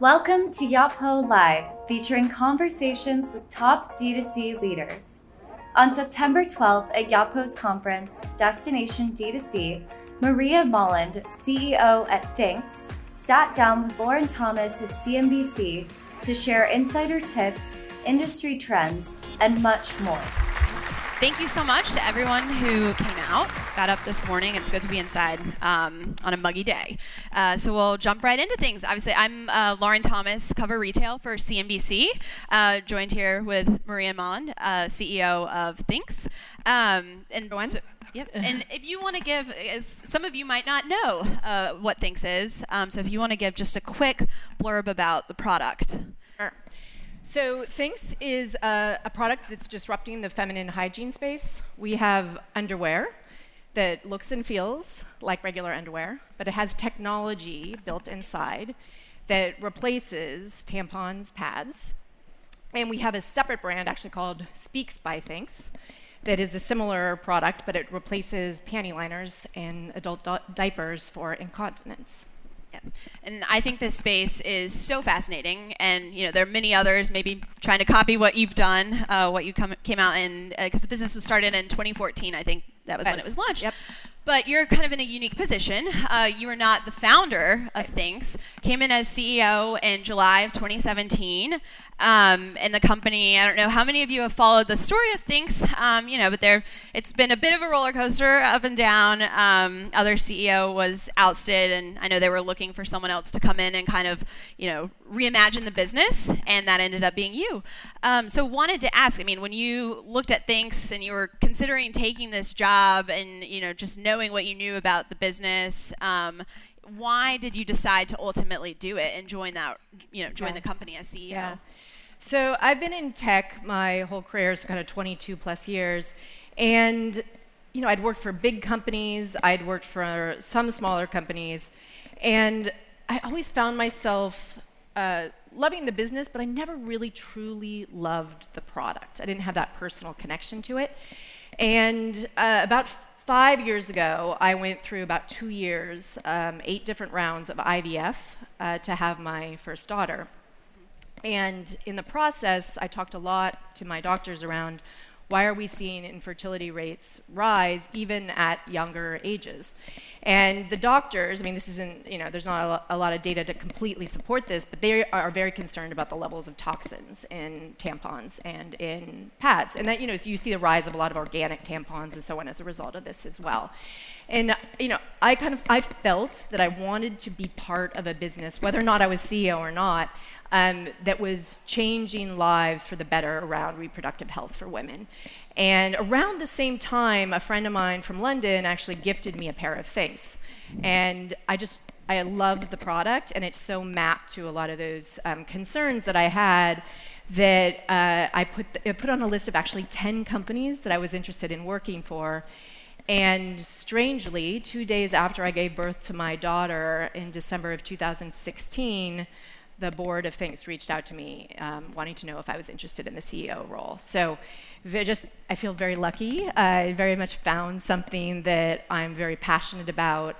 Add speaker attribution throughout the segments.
Speaker 1: Welcome to Yotpo Live, featuring conversations with top D2C leaders. On September 12th at Yotpo's conference, Destination D2C, Maria Molland, CEO at Thinx, sat down with Lauren Thomas of CNBC to share insider tips, industry trends, and much more.
Speaker 2: Thank you so much to everyone who came out, got up this morning. It's good to be inside um, on a muggy day. Uh, so we'll jump right into things. Obviously, I'm uh, Lauren Thomas, cover retail for CNBC, uh, joined here with Maria Molland, uh, CEO of Thinx. Um, and so, Yep. And if you want to give, as some of you might not know uh, what Thinx is. Um, so if you want to give just a quick blurb about the product.
Speaker 3: So Thinx is a, a, product that's disrupting the feminine hygiene space. We have underwear that looks and feels like regular underwear, but it has technology built inside that replaces tampons, pads. And we have a separate brand actually called Speax by Thinx that is a similar product, but it replaces panty liners and adult diapers for incontinence.
Speaker 2: Yeah. And I think this space is so fascinating, and you know there are many others maybe trying to copy what you've done, uh, what you come, came out in, because uh, the business was started in 2014. I think that was when it was launched.
Speaker 3: Yep.
Speaker 2: But you're kind of in a unique position. Uh, you are not the founder of Thinx. Came in as CEO in July of 2017 um, in the company. I don't know how many of you have followed the story of Thinx. um, you know, but there it's been a bit of a roller coaster up and down. Um, other CEO was ousted, and I know they were looking for someone else to come in and kind of, you know, reimagine the business, and that ended up being you. Um, so wanted to ask, I mean, when you looked at Thinx and you were considering taking this job, and you know, just knowing what you knew about the business, um, why did you decide to ultimately do it and join that you know join yeah. the company as CEO?
Speaker 3: Yeah. So I've been in tech my whole career, so kind of 22 plus years, and you know I'd worked for big companies, I'd worked for some smaller companies, and I always found myself uh, loving the business, but I never really truly loved the product. I didn't have that personal connection to it. And uh, about five years ago, I went through about two years, um, eight different rounds of IVF uh, to have my first daughter. And in the process, I talked a lot to my doctors around why are we seeing infertility rates rise even at younger ages? And the doctors, I mean, this isn't, you know, there's not a, lot of data to completely support this, but they are very concerned about the levels of toxins in tampons and in pads. And that, you know, so you see the rise of a lot of organic tampons and so on as a result of this as well. And, you know, I kind of, I felt that I wanted to be part of a business, whether or not I was CEO or not, um, that was changing lives for the better around reproductive health for women. And around the same time, a friend of mine from London actually gifted me a pair of Thinx. And I just, I loved the product, and it's so mapped to a lot of those um, concerns that I had that uh, I, put I put on a list of actually 10 companies that I was interested in working for. And strangely, two days after I gave birth to my daughter in December of 2016, the board of Thinx reached out to me um, wanting to know if I was interested in the CEO role. So just I feel very lucky. I very much found something that I'm very passionate about.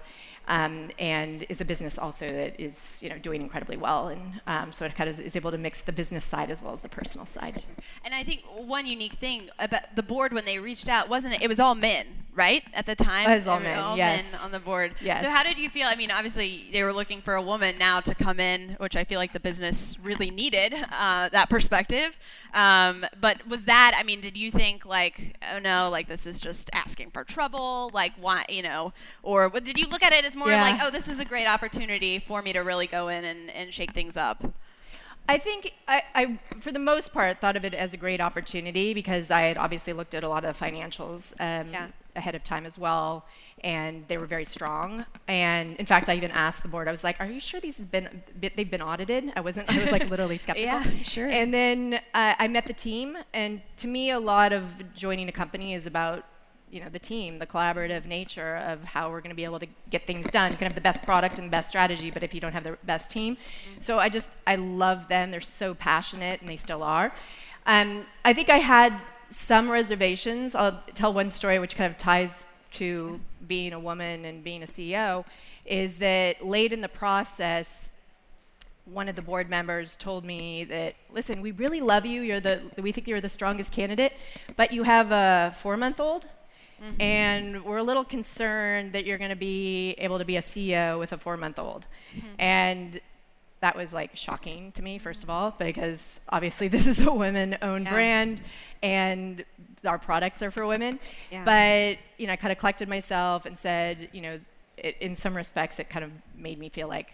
Speaker 3: Um, and is a business also that is you know doing incredibly well, and um, so it kind of is able to mix the business side as well as the personal side.
Speaker 2: And I think one unique thing about the board when they reached out wasn't it? It was all men right at the time.
Speaker 3: As all men, all
Speaker 2: yes. men on the board.
Speaker 3: Yes.
Speaker 2: So how did you feel? I mean, obviously they were looking for a woman now to come in, which I feel like the business really needed uh, that perspective. Um, but was that? I mean, did you think like, oh no, like this is just asking for trouble? Like why, you know? Or did you look at it as more yeah. like, oh, this is a great opportunity for me to really go in and, and shake things up?
Speaker 3: I think I, I, for the most part, thought of it as a great opportunity because I had obviously looked at a lot of financials um, yeah. Ahead of time as well, and they were very strong. And in fact, I even asked the board. I was like, "Are you sure these has been they've been audited?" I wasn't. I was like literally skeptical.
Speaker 2: yeah, sure.
Speaker 3: And then uh, I met the team, and to me, a lot of joining a company is about you know the team, the collaborative nature of how we're going to be able to get things done. You can have the best product and the best strategy, but if you don't have the best team, mm-hmm. so I just I love them. They're so passionate, and they still are. Um, I think I had some reservations. I'll tell one story which kind of ties to being a woman and being a CEO. Is that late in the process, one of the board members told me that, listen, we really love you. You're the, we think you're the strongest candidate, but you have a four-month-old, mm-hmm. and we're a little concerned that you're going to be able to be a CEO with a four-month-old. Mm-hmm. And that was like shocking to me, first of all, because obviously this is a women-owned yeah. brand, and our products are for women. Yeah. But you know, I kind of collected myself and said, you know, it, in some respects, it kind of made me feel like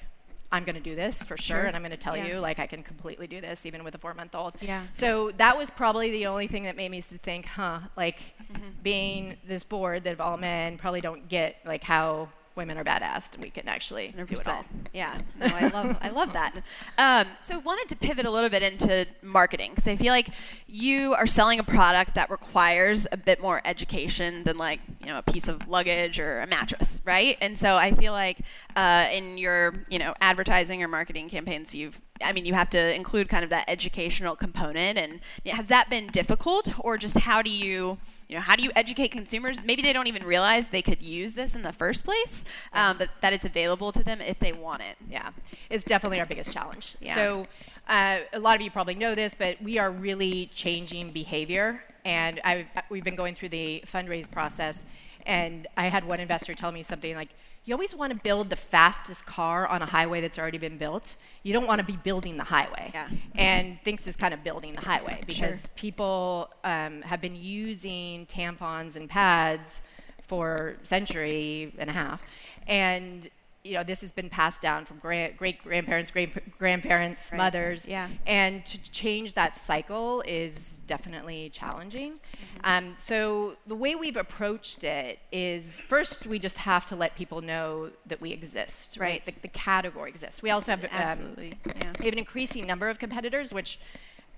Speaker 3: I'm going to do this for sure, sure. and I'm going to tell yeah. you like I can completely do this even with a four month old.
Speaker 2: Yeah.
Speaker 3: So that was probably the only thing that made me think, huh, like mm-hmm. being this board that of all men probably don't get like how women are badass and we can actually 100%. do it all.
Speaker 2: Yeah, no, I love I love that. Um, so wanted to pivot a little bit into marketing because I feel like you are selling a product that requires a bit more education than like you know a piece of luggage or a mattress, right? And so I feel like uh, in your you know advertising or marketing campaigns, you've I mean, you have to include kind of that educational component. And has that been difficult, or just how do you, you know, how do you educate consumers? Maybe they don't even realize they could use this in the first place, um, but that it's available to them if they want it.
Speaker 3: Yeah, it's definitely our biggest challenge. Yeah. So, uh, a lot of you probably know this, but we are really changing behavior, and I've, we've been going through the fundraise process. And I had one investor tell me something like, you always want to build the fastest car on a highway that's already been built. You don't want to be building the highway.
Speaker 2: Yeah.
Speaker 3: And Thinx is kind of building the highway because sure. people um, have been using tampons and pads for a century and a half. And you know, this has been passed down from great grandparents, great grandparents, right. mothers.
Speaker 2: Yeah.
Speaker 3: And to change that cycle is definitely challenging. Mm-hmm. Um, so the way we've approached it is first we just have to let people know that we exist, right? right. The, the, category exists. We also have um,
Speaker 2: absolutely yeah.
Speaker 3: we have an increasing number of competitors, which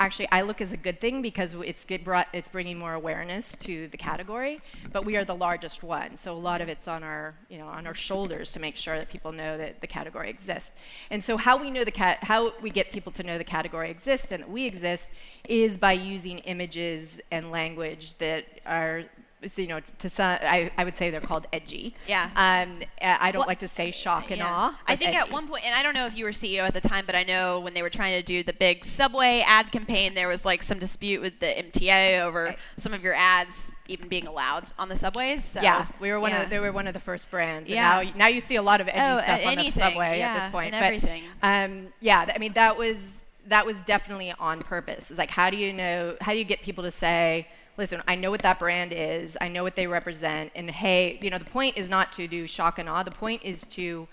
Speaker 3: actually I look as a good thing because it's good brought it's bringing more awareness to the category. But we are the largest one, so a lot of it's on our you know on our shoulders to make sure that people know that the category exists. And so how we know the cat how we get people to know the category exists and that we exist is by using images and language that are so, you know, to some, I, I would say they're called edgy.
Speaker 2: Yeah.
Speaker 3: Um, I don't well, like to say shock and yeah. awe.
Speaker 2: I think
Speaker 3: edgy.
Speaker 2: at one point, and I don't know if you were CEO at the time, but I know when they were trying to do the big subway ad campaign, there was like some dispute with the MTA over right. some of your ads even being allowed on the subways. So,
Speaker 3: yeah, we were one yeah. of the, they were one of the first brands. Yeah. now, now you see a lot of edgy oh, stuff on the subway
Speaker 2: yeah,
Speaker 3: at this point.
Speaker 2: And everything.
Speaker 3: But, um, yeah, I mean that was that was definitely on purpose. It's like how do you know how do you get people to say listen, I know what that brand is, I know what they represent, and hey, you know, the point is not to do shock and awe. The point is to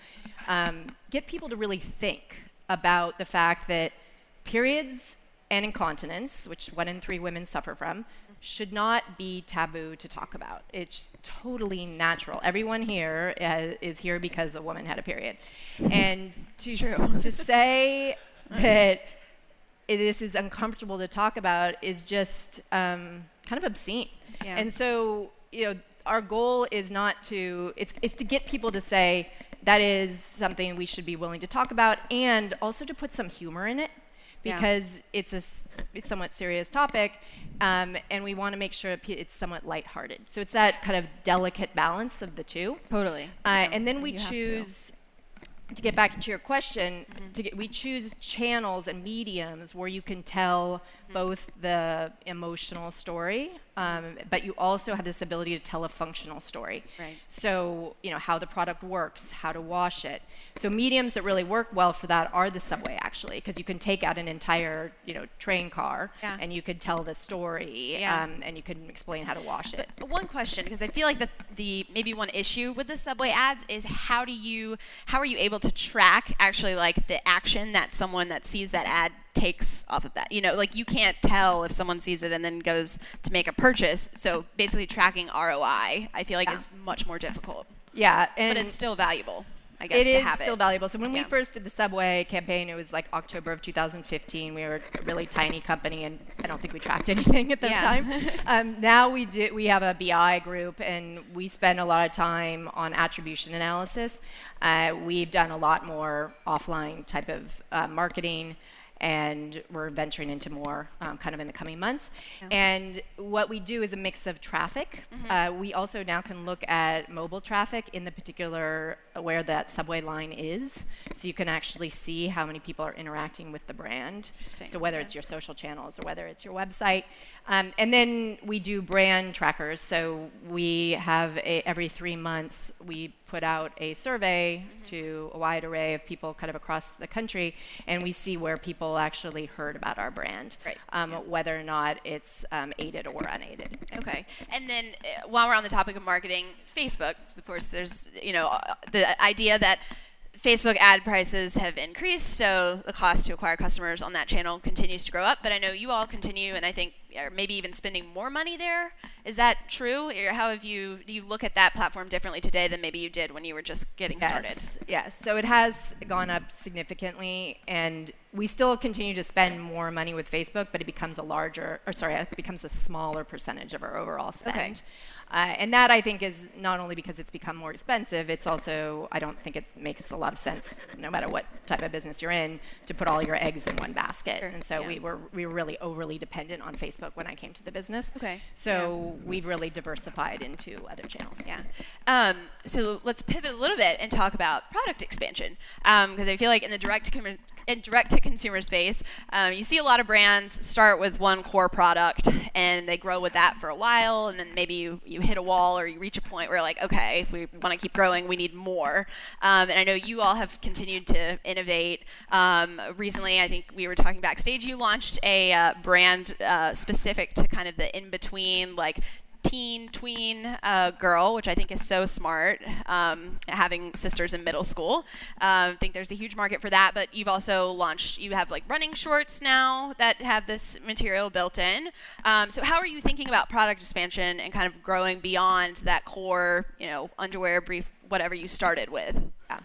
Speaker 3: um, get people to really think about the fact that periods and incontinence, which one in three women suffer from, should not be taboo to talk about. It's totally natural. Everyone here uh, is here because a woman had a period. And to, to say that this is uncomfortable to talk about is just um, kind of obscene. Yeah. And so, you know, our goal is not to it's it's to get people to say that is something we should be willing to talk about and also to put some humor in it because yeah. it's a it's somewhat serious topic um, and we want to make sure it's somewhat lighthearted. So it's that kind of delicate balance of the two.
Speaker 2: Totally.
Speaker 3: Uh, and then we you choose to get back to your question, mm-hmm. to get, we choose channels and mediums where you can tell. Both the emotional story um, but you also have this ability to tell a functional story.
Speaker 2: Right.
Speaker 3: So, you know, how the product works, how to wash it. So mediums that really work well for that are the subway, actually, because you can take out an entire, you know, train car yeah. and you could tell the story yeah. um, and you can explain how to wash it.
Speaker 2: But one question, because I feel like the, the maybe one issue with the subway ads is how do you, how are you able to track actually like the action that someone that sees that ad takes off of that. You know, like you can't tell if someone sees it and then goes to make a purchase. So basically, tracking ROI, I feel like, yeah. is much more difficult.
Speaker 3: Yeah,
Speaker 2: but it's still valuable. I guess
Speaker 3: it is
Speaker 2: still
Speaker 3: it. valuable. So when yeah. we first did the Subway campaign, it was like October of 2015. We were a really tiny company, and I don't think we tracked anything at that yeah. time. um, now we do. We have a BI group, and we spend a lot of time on attribution analysis. Uh, we've done a lot more offline type of uh, marketing and we're venturing into more um, kind of in the coming months. Yeah. And what we do is a mix of traffic. Mm-hmm. Uh, we also now can look at mobile traffic in the particular where that subway line is, so you can actually see how many people are interacting with the brand. So whether it's your social channels or whether it's your website, um, and then we do brand trackers. So we have a, every three months we put out a survey mm-hmm. to a wide array of people kind of across the country, and we see where people actually heard about our brand,
Speaker 2: right.
Speaker 3: um, yeah. whether or not it's um, aided or unaided.
Speaker 2: Okay. And then uh, while we're on the topic of marketing, Facebook, of course, there's you know uh, the idea that Facebook ad prices have increased, so the cost to acquire customers on that channel continues to grow up. But I know you all continue, and I think are maybe even spending more money there. Is that true? Or how have you do you look at that platform differently today than maybe you did when you were just getting
Speaker 3: yes.
Speaker 2: started?
Speaker 3: Yes. So it has gone up significantly, and we still continue to spend more money with Facebook, but it becomes a larger, or sorry, it becomes a smaller percentage of our overall spend.
Speaker 2: Okay.
Speaker 3: Uh, and that I think is not only because it's become more expensive, it's also, I don't think it makes a lot of sense, no matter what type of business you're in, to put all your eggs in one basket. Sure. And so yeah. we, were, we were really overly dependent on Facebook when I came to the business.
Speaker 2: Okay.
Speaker 3: So yeah. we've really diversified into other channels.
Speaker 2: Yeah. Um, so let's pivot a little bit and talk about product expansion. Because um, I feel like in the direct in direct to consumer space, um, you see a lot of brands start with one core product and they grow with that for a while, and then maybe you, you hit a wall or you reach a point where, like, okay, if we want to keep growing, we need more. Um, and I know you all have continued to innovate. Um, recently, I think we were talking backstage, you launched a uh, brand uh, specific to kind of the in between, like teen tween uh, girl, which I think is so smart. Um, having sisters in middle school, I think there's a huge market for that. But you've also launched, you have like running shorts now that have this material built in. Um, so how are you thinking about product expansion and kind of growing beyond that core, you know, underwear brief, whatever you started with?
Speaker 3: Yeah.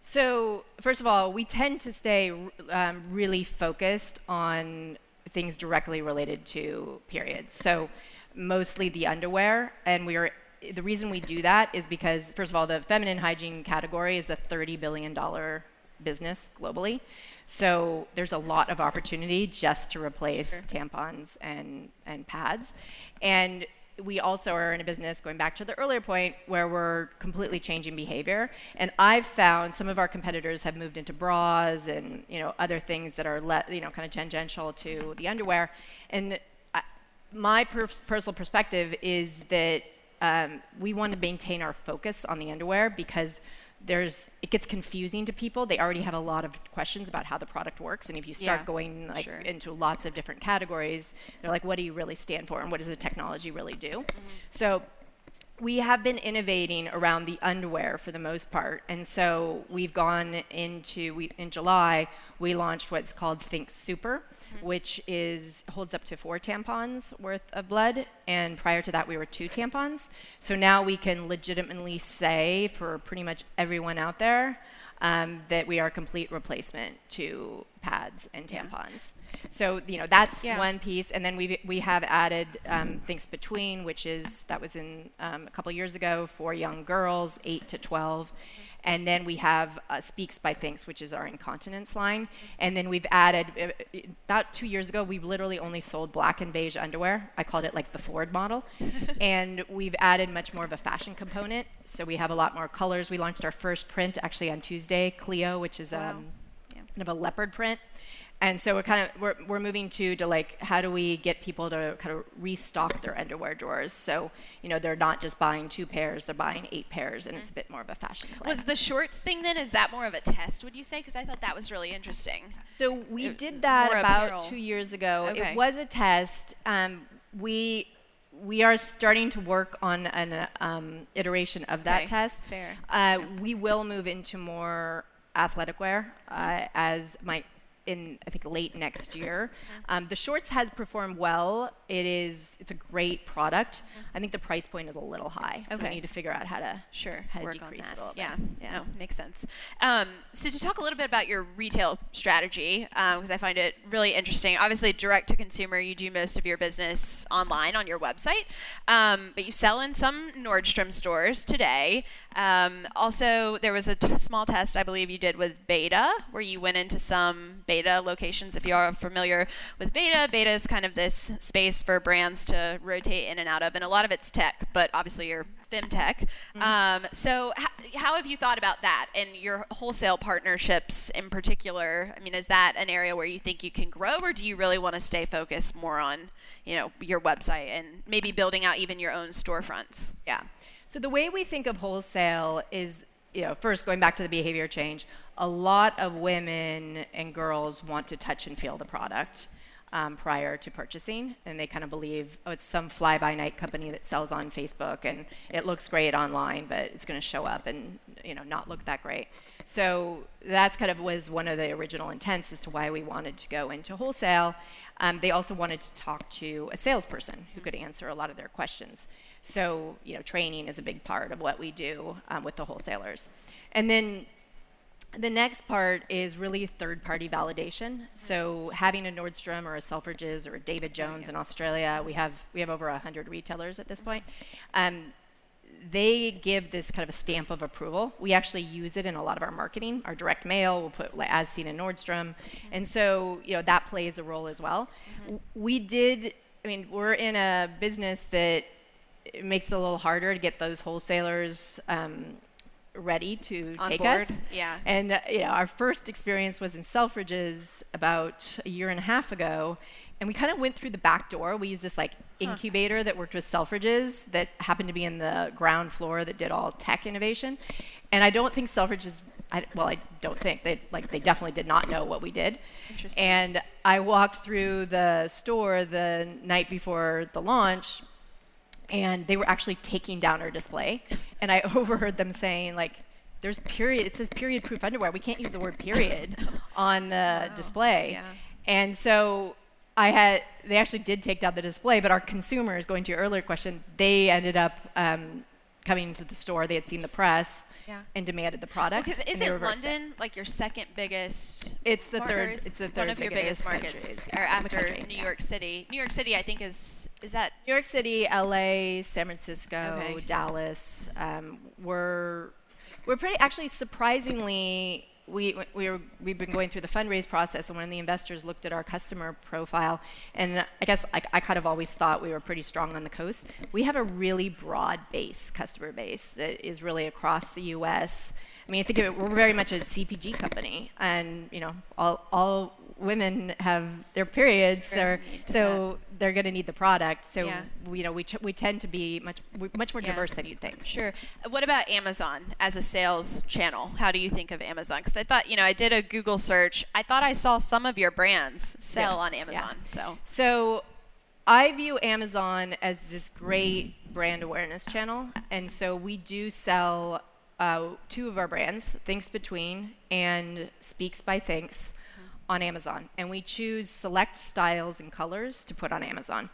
Speaker 3: So first of all, we tend to stay um, really focused on things directly related to periods. So mostly the underwear, and we are the reason we do that is because first of all, the feminine hygiene category is a 30 billion dollar business globally. So there's a lot of opportunity just to replace tampons and, and pads. And we also are in a business, going back to the earlier point, where we're completely changing behavior. And I've found some of our competitors have moved into bras and you know other things that are le- you know kind of tangential to the underwear. And my per- personal perspective is that um, we want to maintain our focus on the underwear because there's it gets confusing to people. They already have a lot of questions about how the product works, and if you start
Speaker 2: yeah,
Speaker 3: going like
Speaker 2: sure.
Speaker 3: into lots of different categories, they're like, "What do you really stand for, and what does the technology really do?" Mm-hmm. So we have been innovating around the underwear for the most part, and so we've gone into we, in July we launched what's called Thinx Super, mm-hmm. which is holds up to four tampons worth of blood, and prior to that we were two tampons. So now we can legitimately say for pretty much everyone out there um, that we are a complete replacement to pads and tampons. Yeah. So you know that's yeah. one piece, and then we we have added um, Thinx Between, which is that was in um, a couple years ago for young girls, eight to 12 and then we have uh, Speax by Thinx, which is our incontinence line. And then we've added, uh, about two years ago, we literally only sold black and beige underwear. I called it like the Ford model. and we've added much more of a fashion component. So we have a lot more colors. We launched our first print actually on Tuesday, Cleo, which is wow. um, yeah. kind of a leopard print and so we're kind of we're, we're moving to to like how do we get people to kind of restock their underwear drawers so you know they're not just buying two pairs they're buying eight pairs and mm-hmm. it's a bit more of a fashion play.
Speaker 2: was the shorts thing then is that more of a test would you say because i thought that was really interesting
Speaker 3: so we it, did that about apparel. two years ago
Speaker 2: okay.
Speaker 3: it was a test um, we we are starting to work on an um, iteration of that
Speaker 2: okay.
Speaker 3: test.
Speaker 2: Fair.
Speaker 3: Uh, we will move into more athletic wear uh, as my in I think late next year. Um, the shorts has performed well. It is it's a great product. I think the price point is a little high, so
Speaker 2: okay.
Speaker 3: we need to figure out how to
Speaker 2: sure
Speaker 3: how
Speaker 2: to
Speaker 3: Work decrease
Speaker 2: it
Speaker 3: a little
Speaker 2: yeah.
Speaker 3: bit. Yeah,
Speaker 2: no, makes sense. Um, so to talk a little bit about your retail strategy, because um, I find it really interesting. Obviously, direct to consumer, you do most of your business online on your website, um, but you sell in some Nordstrom stores today. Um, also, there was a t- small test I believe you did with b8ta, where you went into some b8ta b8ta locations. If you are familiar with b8ta, b8ta is kind of this space for brands to rotate in and out of, and a lot of it's tech, but obviously you're femtech. Mm-hmm. Um, so, how have you thought about that and your wholesale partnerships in particular? I mean, is that an area where you think you can grow, or do you really want to stay focused more on, you know, your website and maybe building out even your own storefronts?
Speaker 3: Yeah. So the way we think of wholesale is, you know, first going back to the behavior change. A lot of women and girls want to touch and feel the product um, prior to purchasing, and they kind of believe, oh, it's some fly-by-night company that sells on Facebook, and it looks great online, but it's going to show up and you know not look that great. So that's kind of was one of the original intents as to why we wanted to go into wholesale. Um, they also wanted to talk to a salesperson who could answer a lot of their questions. So you know, training is a big part of what we do um, with the wholesalers. And then the next part is really third party validation. So having a Nordstrom or a Selfridges or a David Jones in Australia, we have we have over 100 retailers at this point. Um, they give this kind of a stamp of approval. We actually use it in a lot of our marketing. Our direct mail, we'll put as seen in Nordstrom. And so, you know, that plays a role as well. Mm-hmm. We did, I mean, we're in a business that makes it a little harder to get those wholesalers um, ready to
Speaker 2: On
Speaker 3: take
Speaker 2: board.
Speaker 3: us.
Speaker 2: Yeah.
Speaker 3: And uh, you know, our first experience was in Selfridges about a year and a half ago, and we kind of went through the back door. We used this like incubator huh. that worked with Selfridges that happened to be in the ground floor that did all tech innovation. And I don't think Selfridges. I, well, I don't think they like they definitely did not know what we did.
Speaker 2: Interesting.
Speaker 3: And I walked through the store the night before the launch and they were actually taking down our display. And I overheard them saying, like, there's period, it says period proof underwear. We can't use the word period on the wow. display.
Speaker 2: Yeah.
Speaker 3: And so I had, they actually did take down the display, but our consumers, going to your earlier question, they ended up um, coming to the store. They had seen the press
Speaker 2: yeah.
Speaker 3: and demanded the product.
Speaker 2: Well, is it London it. like your second biggest?
Speaker 3: It's the third. It's the third
Speaker 2: one of your biggest,
Speaker 3: biggest
Speaker 2: markets,
Speaker 3: or
Speaker 2: after
Speaker 3: country,
Speaker 2: New
Speaker 3: yeah.
Speaker 2: York City. New York City, I think is is that
Speaker 3: New York City, L.A., San Francisco,
Speaker 2: okay.
Speaker 3: Dallas. Um, we're we're pretty actually surprisingly we, we were, we've been going through the fundraise process, and when the investors looked at our customer profile, and I guess I, I, kind of always thought we were pretty strong on the coast. We have a really broad base, customer base, that is really across the U.S. I mean, think of it, we're very much a CPG company, and you know, all, all women have their periods, or, so they're going to need the product. So
Speaker 2: yeah.
Speaker 3: you know, we ch- we tend to be much much more
Speaker 2: Yeah.
Speaker 3: diverse than you'd think.
Speaker 2: Sure. What about Amazon as a sales channel? How do you think of Amazon? Because I thought, you know, I did a Google search. I thought I saw some of your brands sell
Speaker 3: Yeah.
Speaker 2: on Amazon. So
Speaker 3: So I view Amazon as this great brand awareness channel. And so we do sell uh, two of our brands, Thinx Between and Speax by Thinx, on Amazon. And we choose select styles and colors to put on Amazon.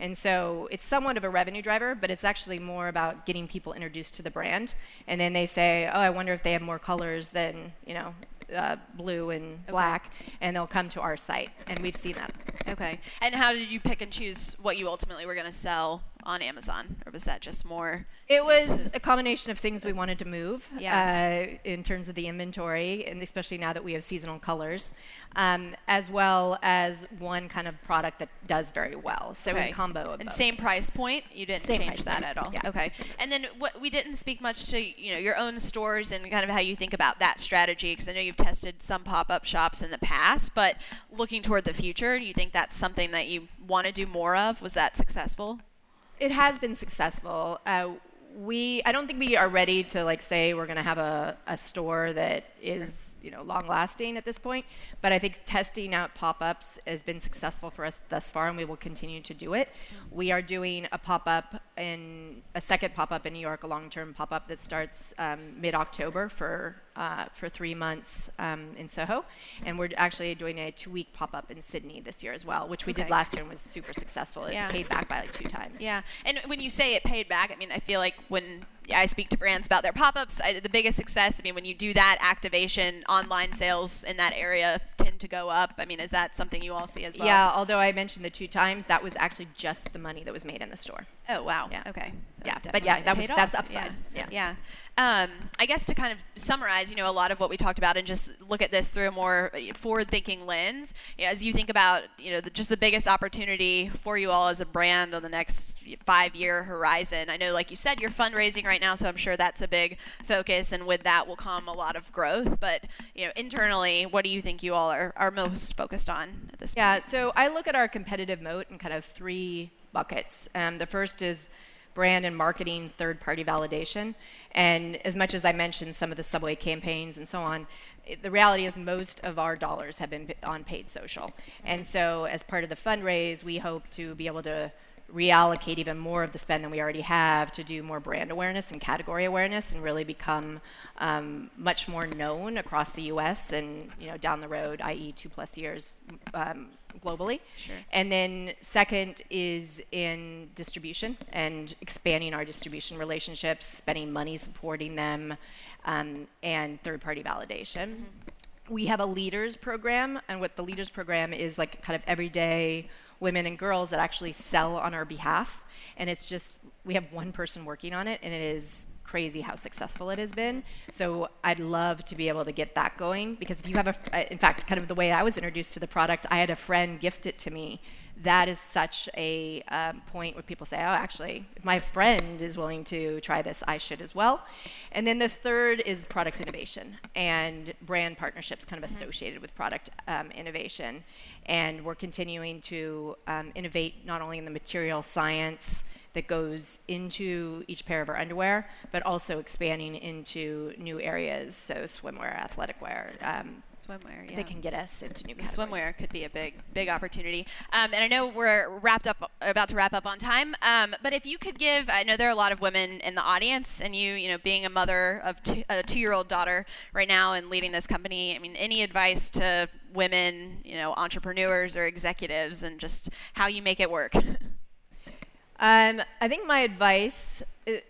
Speaker 3: And so it's somewhat of a revenue driver, but it's actually more about getting people introduced to the brand. And then they say, oh, I wonder if they have more colors than, you know, uh, blue and black, and they'll come to our site. And we've seen that.
Speaker 2: okay. And how did you pick and choose what you ultimately were going to sell on Amazon, or was that just more?
Speaker 3: It was a combination of things we wanted to move
Speaker 2: Yeah.
Speaker 3: uh, in terms of the inventory, and especially now that we have seasonal colors, um, as well as one kind of product that does very well. So
Speaker 2: Okay.
Speaker 3: a combo of both.
Speaker 2: And
Speaker 3: both.
Speaker 2: same price point. You didn't
Speaker 3: Same
Speaker 2: change that
Speaker 3: point,
Speaker 2: at all.
Speaker 3: yeah.
Speaker 2: Okay. And then what we didn't speak much to you know your own stores and kind of how you think about that strategy because I know you've tested some pop-up shops in the past, but looking toward the future, do you think that's something that you want to do more of? Was that successful?
Speaker 3: It has been successful. Uh, we, I don't think we are ready to like say we're going to have a, a store that is you know long lasting at this point. But I think testing out pop-ups has been successful for us thus far, and we will continue to do it. We are doing a pop-up in a second pop-up in New York, a long-term pop-up that starts um, mid-October for uh, for three months um, in Soho, and we're actually doing a two-week pop-up in Sydney this year as well, which we did last year and was super successful. It
Speaker 2: Yeah.
Speaker 3: paid back by like two times.
Speaker 2: Yeah, and when you say it paid back, I mean, I feel like when I speak to brands about their pop-ups, I, the biggest success. I mean, when you do that activation, online sales in that area tend to go up. I mean, is that something you all see as well?
Speaker 3: Yeah, although I mentioned the two times, that was actually just the money that was made in the store.
Speaker 2: Oh wow.
Speaker 3: Yeah.
Speaker 2: Okay. So
Speaker 3: Yeah, but yeah, that was-
Speaker 2: paid
Speaker 3: that's upside.
Speaker 2: Yeah.
Speaker 3: Yeah.
Speaker 2: Yeah. Um, I guess to kind of summarize, you know, a lot of what we talked about, and just look at this through a more forward-thinking lens. You know, as you think about, you know, the, just the biggest opportunity for you all as a brand on the next five-year horizon. I know, like you said, you're fundraising right now, so I'm sure that's a big focus, and with that will come a lot of growth. But you know, internally, what do you think you all are, are most focused on at this point?
Speaker 3: Yeah, so I look at our competitive moat in kind of three buckets. Um, the first is brand and marketing third party validation. And as much as I mentioned some of the subway campaigns and so on, it, the reality is most of our dollars have been on paid social. And so, as part of the fundraise, we hope to be able to reallocate even more of the spend than we already have to do more brand awareness and category awareness and really become um, much more known across the U.S. and you know down the road, i.e., two plus years um, globally.
Speaker 2: Sure.
Speaker 3: And then second is in distribution and expanding our distribution relationships, spending money supporting them, um, and third-party validation. We have a leaders program, and what the leaders program is like kind of everyday women and girls that actually sell on our behalf. And it's just we have one person working on it, and it is crazy how successful it has been. So I'd love to be able to get that going because if you have a, in fact, kind of the way I was introduced to the product, I had a friend gift it to me. That is such a um, point where people say, oh, actually, if my friend is willing to try this, I should as well. And then the third is product innovation and brand partnerships kind of associated with product um, innovation. And we're continuing to um, innovate not only in the material science, that goes into each pair of our underwear, but also expanding into new areas, so swimwear, athletic wear. Um,
Speaker 2: Swimwear, yeah.
Speaker 3: That can get us into new categories.
Speaker 2: swimwear could be a big, big opportunity. Um, and I know we're wrapped up, about to wrap up on time. Um, but if you could give, I know there are a lot of women in the audience, and you, you know, being a mother of two, a two-year-old daughter right now and leading this company, I mean, any advice to women, you know, entrepreneurs or executives, and just how you make it work?
Speaker 3: Um, I think my advice,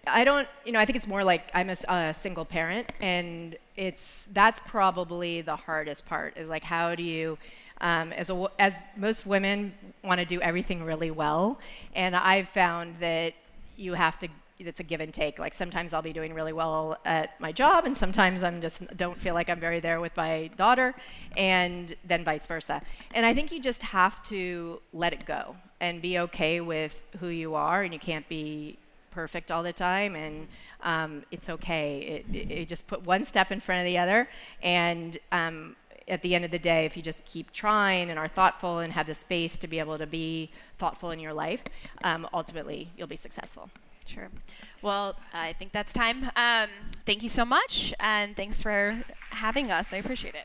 Speaker 3: I don't, you know, I think it's more like I'm a single parent, and it's that's probably the hardest part. Is like how do you, um, as a, as most women want to do everything really well, and I've found that you have to. It's a give and take. Like sometimes I'll be doing really well at my job, and sometimes I'm just don't feel like I'm very there with my daughter, and then vice versa. And I think you just have to let it go and be okay with who you are, and you can't be perfect all the time, and um, it's okay. It, it, it just put one step in front of the other, and um, at the end of the day, if you just keep trying and are thoughtful and have the space to be able to be thoughtful in your life, um, ultimately you'll be successful.
Speaker 2: Sure. Well, I think that's time. Um, thank you so much, and thanks for having us. I appreciate it.